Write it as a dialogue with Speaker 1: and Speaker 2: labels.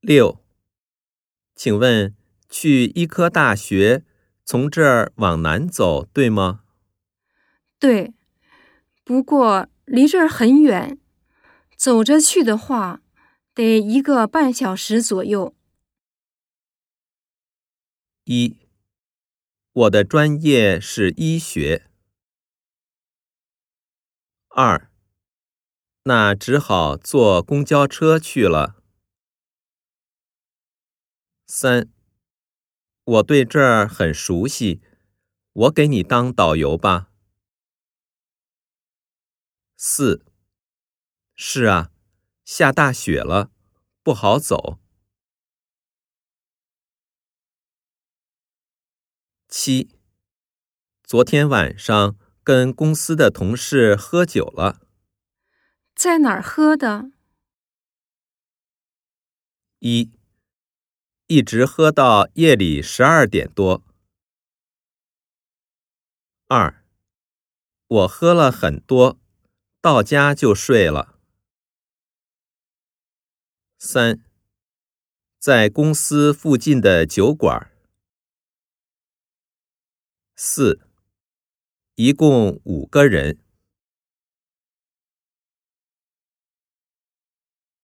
Speaker 1: 六，请问去医科大学从这儿往南走，对吗？
Speaker 2: 对，不过离这儿很远，走着去的话得一个半小时左右。
Speaker 1: 一，我的专业是医学。二，那只好坐公交车去了。三，我对这儿很熟悉，我给你当导游吧。四，是啊，下大雪了，不好走。七，昨天晚上。跟公司的同事喝酒了，
Speaker 2: 在哪儿喝的？
Speaker 1: 一，一直喝到夜里十二点多。二，我喝了很多，到家就睡了。三，在公司附近的酒馆。四。一共五个人。